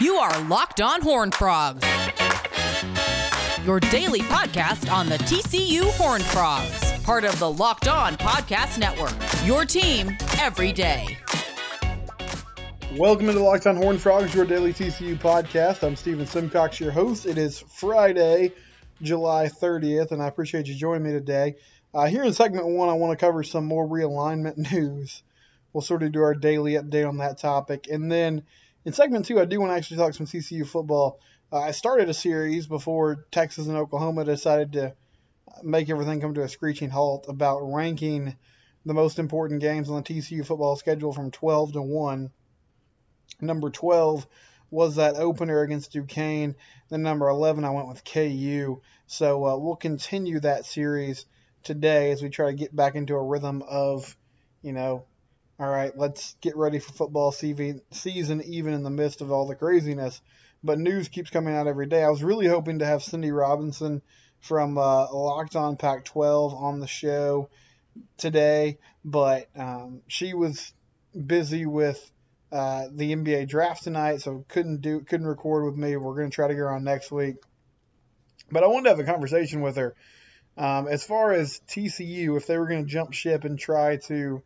You are Locked On Horn Frogs, your daily podcast on the TCU Horn Frogs, part of the Locked On Podcast Network. Your team every day. Welcome into Locked On Horn Frogs, your daily TCU podcast. I'm Stephen Simcox, your host. It is Friday, July 30th, and I appreciate you joining me today. Uh, here in segment one, I want to cover some more realignment news. We'll sort of do our daily update on that topic, and then in segment two, I do want to actually talk some TCU football. Uh, I started a series before Texas and Oklahoma decided to make everything come to a screeching halt about ranking the most important games on the TCU football schedule from 12 to 1. Number 12 was that opener against Duquesne. Then number 11, I went with KU. So uh, we'll continue that series today as we try to get back into a rhythm of, you know, all right, let's get ready for football season, even in the midst of all the craziness. But news keeps coming out every day. I was really hoping to have Cindy Robinson from uh, Locked On Pac 12 on the show today, but um, she was busy with uh, the NBA draft tonight, so couldn't do couldn't record with me. We're going to try to get her on next week. But I wanted to have a conversation with her um, as far as TCU, if they were going to jump ship and try to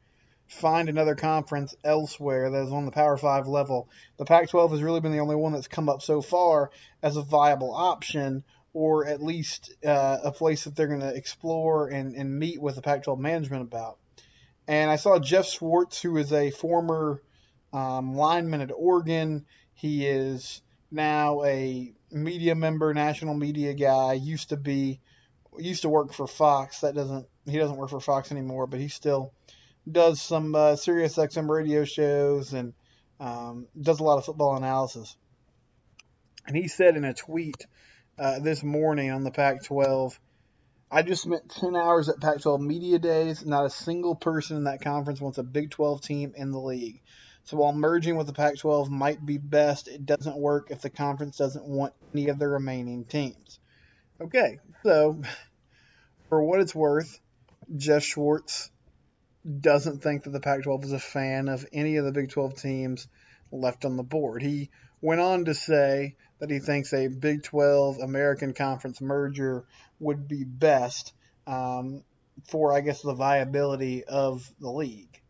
find another conference elsewhere that is on the Power 5 level. The Pac 12 has really been the only one that's come up so far as a viable option, or at least uh, a place that they're going to explore and, and meet with the Pac 12 management about. And I saw Geoff Schwartz, who is a former um, lineman at Oregon. He is now a media member, national media guy. Used to be, used to work for Fox. That doesn't, he doesn't work for Fox anymore, but he's still does some uh, Sirius XM radio shows and um, does a lot of football analysis. And he said in a tweet uh, this morning on the Pac 12, I just spent 10 hours at Pac 12 Media Days. Not a single person in that conference wants a Big 12 team in the league. So while merging with the Pac 12 might be best, it doesn't work if the conference doesn't want any of the remaining teams. Okay, so for what it's worth, Geoff Schwartz doesn't think that the Pac 12 is a fan of any of the Big 12 teams left on the board. He went on to say that he thinks a Big 12 American Conference merger would be best um, for, I guess, the viability of the league.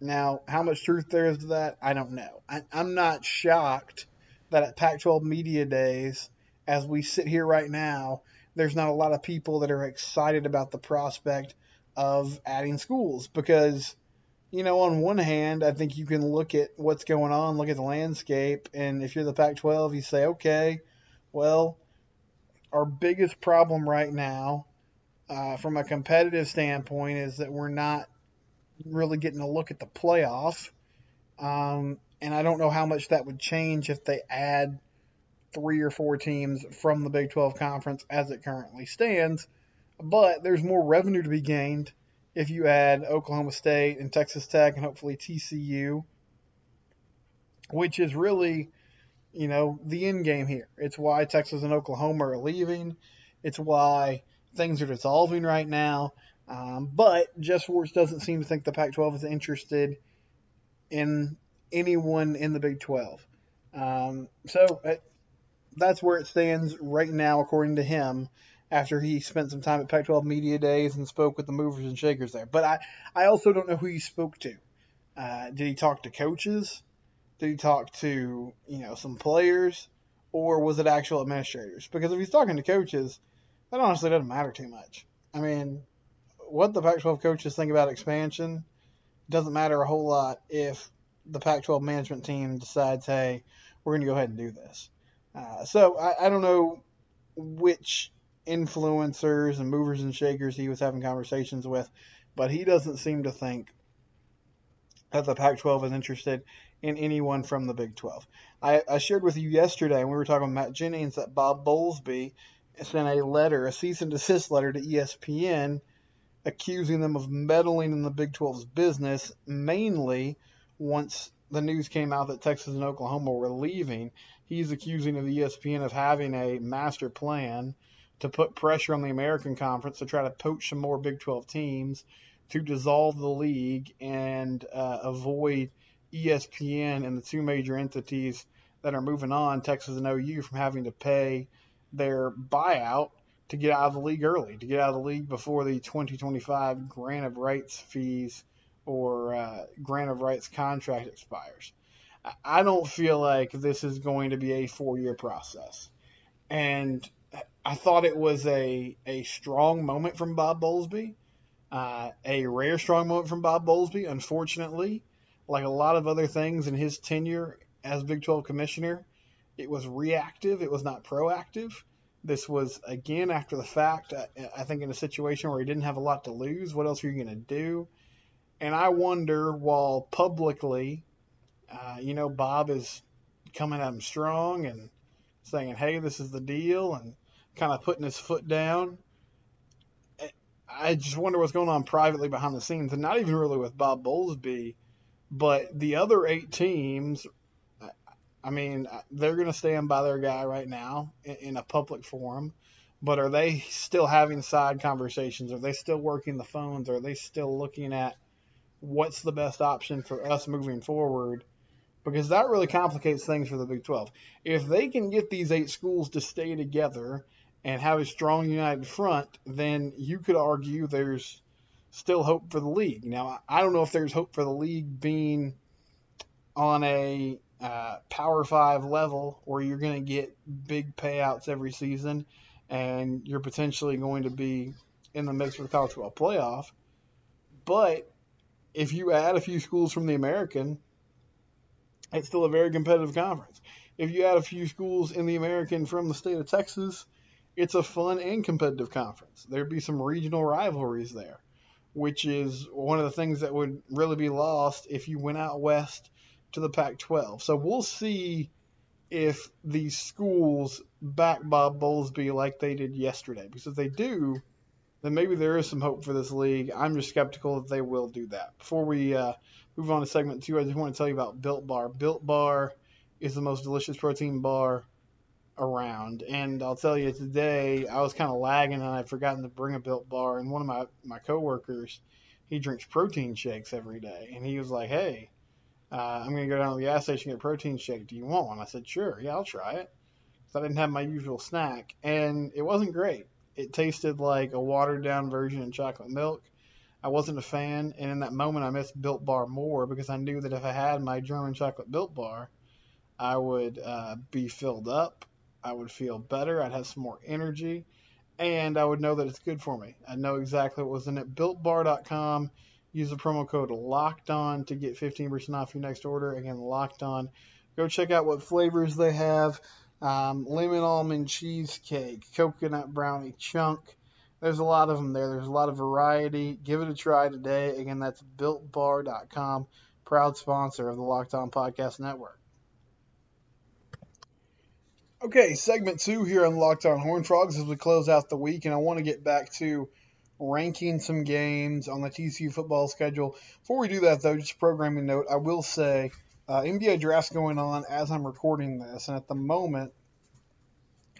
Now, how much truth there is to that, I don't know. I, I'm not shocked that at Pac 12 Media Days, as we sit here right now, there's not a lot of people that are excited about the prospect of adding schools because you know on one hand I think you can look at what's going on look at the landscape and if you're the Pac-12 you say okay well our biggest problem right now uh, from a competitive standpoint is that we're not really getting a look at the playoff um, and I don't know how much that would change if they add three or four teams from the Big 12 conference as it currently stands but there's more revenue to be gained if you add Oklahoma State and Texas Tech and hopefully TCU, which is really, you know, the end game here. It's why Texas and Oklahoma are leaving. It's why things are dissolving right now. Um, but Geoff Schwartz doesn't seem to think the Pac 12 is interested in anyone in the Big 12. Um, so it, uh, that's where it stands right now, according to him after he spent some time at Pac-12 media days and spoke with the movers and shakers there. But I, I also don't know who he spoke to. Uh, did he talk to coaches? Did he talk to you know some players, or was it actual administrators? Because if he's talking to coaches, that honestly doesn't matter too much. I mean, what the Pac-12 coaches think about expansion doesn't matter a whole lot if the Pac-12 management team decides, hey, we're going to go ahead and do this. Uh, so I, I don't know which influencers and movers and shakers he was having conversations with, but he doesn't seem to think that the Pac 12 is interested in anyone from the Big 12. I, I shared with you yesterday, when we were talking with Matt Jennings, that Bob Bowlesby sent a letter, a cease and desist letter to ESPN, accusing them of meddling in the Big 12's business, mainly once the news came out that Texas and Oklahoma were leaving. He's accusing of ESPN of having a master plan to put pressure on the American Conference to try to poach some more Big 12 teams to dissolve the league and uh, avoid ESPN and the two major entities that are moving on, Texas and OU, from having to pay their buyout to get out of the league early, to get out of the league before the 2025 grant of rights fees or uh, grant of rights contract expires. I don't feel like this is going to be a four year process. And I thought it was a, a strong moment from Bob Bowlesby, uh, a rare strong moment from Bob Bowlesby. Unfortunately, like a lot of other things in his tenure as Big 12 commissioner, it was reactive, it was not proactive. This was, again, after the fact, I, I think in a situation where he didn't have a lot to lose. What else are you going to do? And I wonder, while publicly, uh, you know, Bob is coming at him strong and saying, hey, this is the deal, and kind of putting his foot down. I just wonder what's going on privately behind the scenes, and not even really with Bob Bowlesby, but the other eight teams. I mean, they're going to stand by their guy right now in, a public forum, but are they still having side conversations? Are they still working the phones? Are they still looking at what's the best option for us moving forward? because that really complicates things for the Big 12. If they can get these eight schools to stay together and have a strong united front, then you could argue there's still hope for the league. Now, I don't know if there's hope for the league being on a uh, Power Five level where you're going to get big payouts every season and you're potentially going to be in the mix for the college football playoff. But if you add a few schools from the American, it's still a very competitive conference. If you add a few schools in the American from the state of Texas, it's a fun and competitive conference. There'd be some regional rivalries there, which is one of the things that would really be lost if you went out west to the Pac 12. So we'll see if these schools back Bob Bowlesby like they did yesterday. Because if they do, then maybe there is some hope for this league. I'm just skeptical that they will do that. Before we uh, move on to segment two, I just want to tell you about Built Bar. Built Bar is the most delicious protein bar around. And I'll tell you today, I was kind of lagging and I'd forgotten to bring a Built Bar. And one of my, my coworkers, he drinks protein shakes every day. And he was like, hey, uh, I'm going to go down to the gas station and get a protein shake. Do you want one? I said, sure. Yeah, I'll try it. So I didn't have my usual snack. And it wasn't great. It tasted like a watered down version of chocolate milk. I wasn't a fan, and in that moment, I missed Built Bar more because I knew that if I had my German chocolate Built Bar, I would uh, be filled up. I would feel better. I'd have some more energy, and I would know that it's good for me. I know exactly what was in it. BuiltBar.com. Use the promo code Locked On to get 15% off your next order. Again, Locked On. Go check out what flavors they have. Um, lemon almond cheesecake, coconut brownie chunk there's a lot of them there. There's a lot of variety. Give it a try today. Again, that's builtbar.com, proud sponsor of the Locked On Podcast Network. Okay, segment two here on Locked On Horn Frogs as we close out the week, and I want to get back to ranking some games on the TCU football schedule. Before we do that, though, just a programming note, I will say uh, NBA draft's going on as I'm recording this, and at the moment,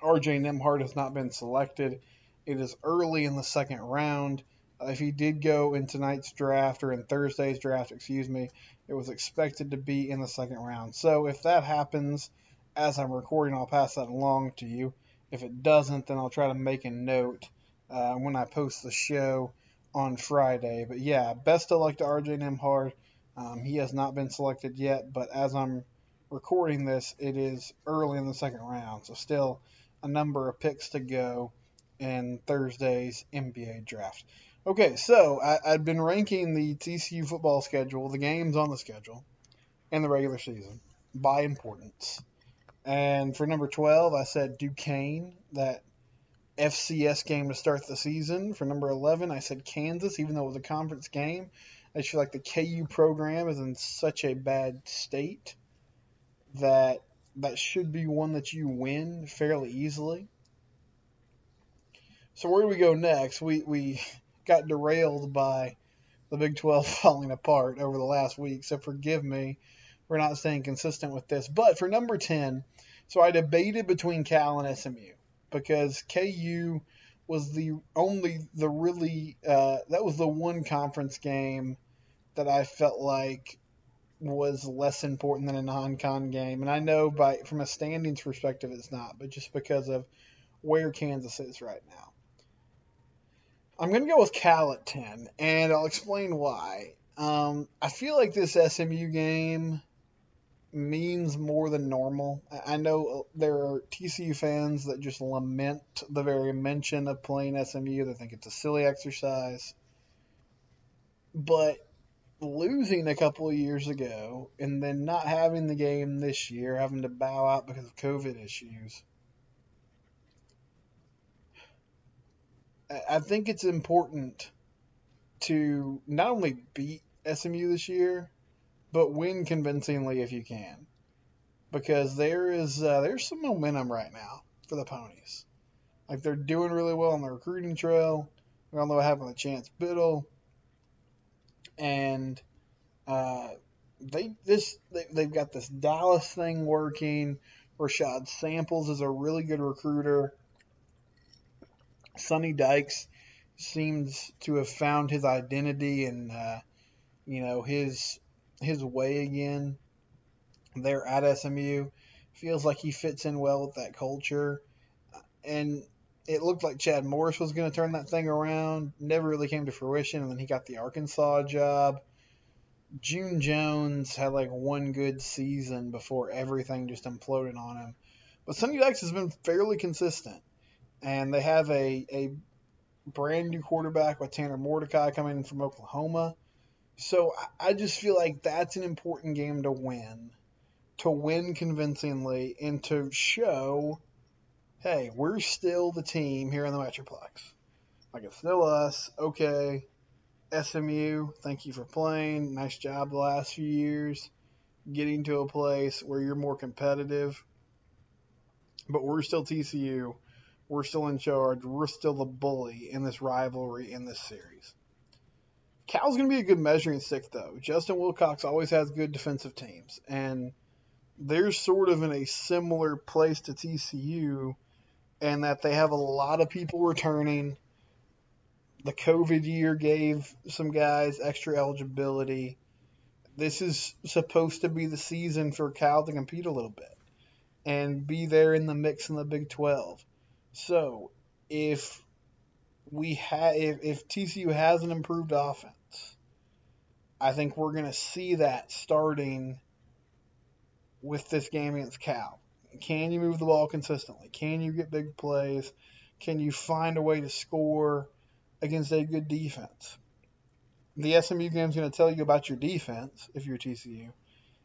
RJ Nembhard has not been selected. It is early in the second round. Uh, if he did go in tonight's draft or in Thursday's draft, excuse me, it was expected to be in the second round. So if that happens as I'm recording, I'll pass that along to you. If it doesn't, then I'll try to make a note uh, when I post the show on Friday. But yeah, best of luck to RJ Nembhard. Um, he has not been selected yet, but as I'm recording this, it is early in the second round, so still a number of picks to go in Thursday's NBA draft. Okay, so I, I'd been ranking the TCU football schedule, the games on the schedule, and the regular season by importance. And for number 12, I said Duquesne, that FCS game to start the season. For number 11, I said Kansas, even though it was a conference game. I feel like the KU program is in such a bad state that that should be one that you win fairly easily. So where do we go next? We we got derailed by the Big 12 falling apart over the last week. So forgive me for not staying consistent with this. But for number 10, so I debated between Cal and SMU because KU was the only the really uh, that was the one conference game that I felt like was less important than a non-con game, and I know by from a standings perspective it's not, but just because of where Kansas is right now. I'm going to go with Cal at 10, and I'll explain why. Um, I feel like this SMU game means more than normal. I know there are TCU fans that just lament the very mention of playing SMU. They think it's a silly exercise. But losing a couple of years ago and then not having the game this year, having to bow out because of COVID issues, I think it's important to not only beat SMU this year, but win convincingly if you can, because there is uh, there's some momentum right now for the ponies. Like they're doing really well on the recruiting trail. We all know having a chance Biddle, and uh, they this they, they've got this Dallas thing working. Rashaad Samples is a really good recruiter. Sonny Dykes seems to have found his identity and uh, you know his his way again. There at SMU, feels like he fits in well with that culture, and it looked like Chad Morris was going to turn that thing around. Never really came to fruition, and then he got the Arkansas job. June Jones had like one good season before everything just imploded on him. But Sonny Dykes has been fairly consistent and they have a, a brand new quarterback with Tanner Mordecai coming in from Oklahoma. So I just feel like that's an important game to win, to win convincingly, and to show, hey, we're still the team here in the Metroplex. Like it's still us. Okay, SMU, thank you for playing. Nice job the last few years, getting to a place where you're more competitive. But we're still TCU we're still in charge. We're still the bully in this rivalry in this series. Cal's going to be a good measuring stick, though. Justin Wilcox always has good defensive teams, and they're sort of in a similar place to TCU, and that they have a lot of people returning. The COVID year gave some guys extra eligibility. This is supposed to be the season for Cal to compete a little bit and be there in the mix in the Big 12. So if we have if, if TCU has an improved offense, I think we're going to see that starting with this game against Cal. Can you move the ball consistently? Can you get big plays? Can you find a way to score against a good defense? The SMU game is going to tell you about your defense if you're TCU,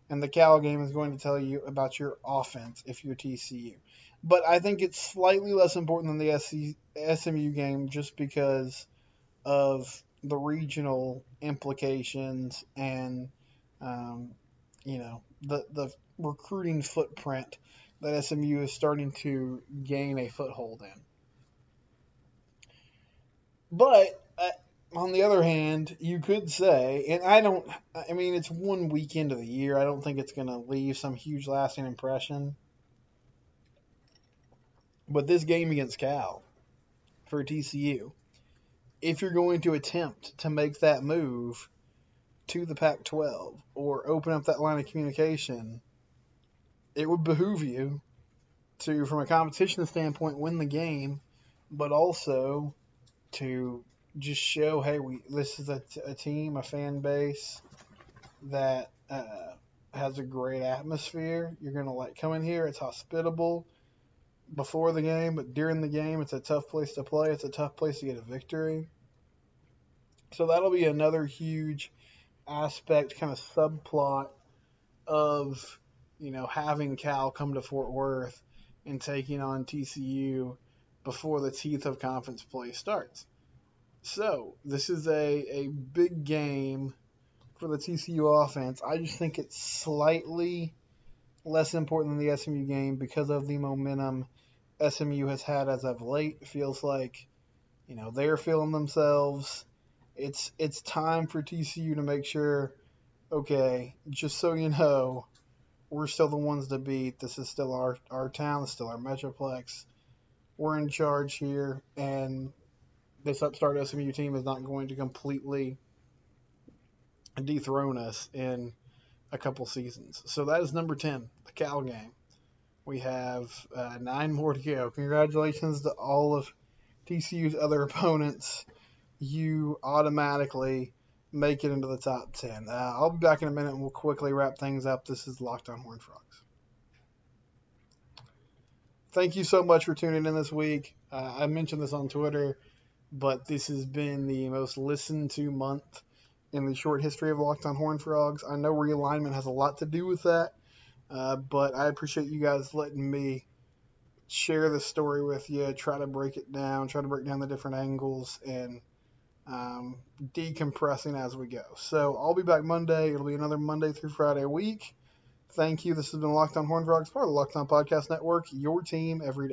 and the Cal game is going to tell you about your offense if you're TCU but I think it's slightly less important than the SMU game just because of the regional implications and um, you know the the recruiting footprint that SMU is starting to gain a foothold in. But uh, on the other hand, you could say, and I don't, I mean, it's one weekend of the year. I don't think it's going to leave some huge lasting impression. But this game against Cal for TCU, if you're going to attempt to make that move to the Pac 12 or open up that line of communication, it would behoove you to, from a competition standpoint, win the game, but also to just show, hey, we this is a, a team, a fan base that uh, has a great atmosphere. You're gonna like come in here. It's hospitable before the game, but during the game, it's a tough place to play. It's a tough place to get a victory. So that'll be another huge aspect, kind of subplot of, you know, having Cal come to Fort Worth and taking on TCU before the teeth of conference play starts. So this is a, a big game for the TCU offense. I just think it's slightly less important than the SMU game because of the momentum SMU has had as of late. It feels like, you know, they're feeling themselves. It's it's time for TCU to make sure, okay, just so you know, we're still the ones to beat. This is still our, our town, still our Metroplex. We're in charge here, and this upstart SMU team is not going to completely dethrone us in a couple seasons. So that is number 10, the Cal game. We have uh, nine more to go. Congratulations to all of TCU's other opponents. You automatically make it into the top 10. Uh, I'll be back in a minute and we'll quickly wrap things up. This is Locked on Horn Frogs. Thank you so much for tuning in this week. Uh, I mentioned this on Twitter, but this has been the most listened to month in the short history of Locked on Horn Frogs. I know realignment has a lot to do with that, uh, but I appreciate you guys letting me share the story with you, try to break it down, try to break down the different angles, and um, decompressing as we go. So I'll be back Monday. It'll be another Monday through Friday week. Thank you. This has been Locked on Horn Frogs, part of the Locked on Podcast Network, your team every day.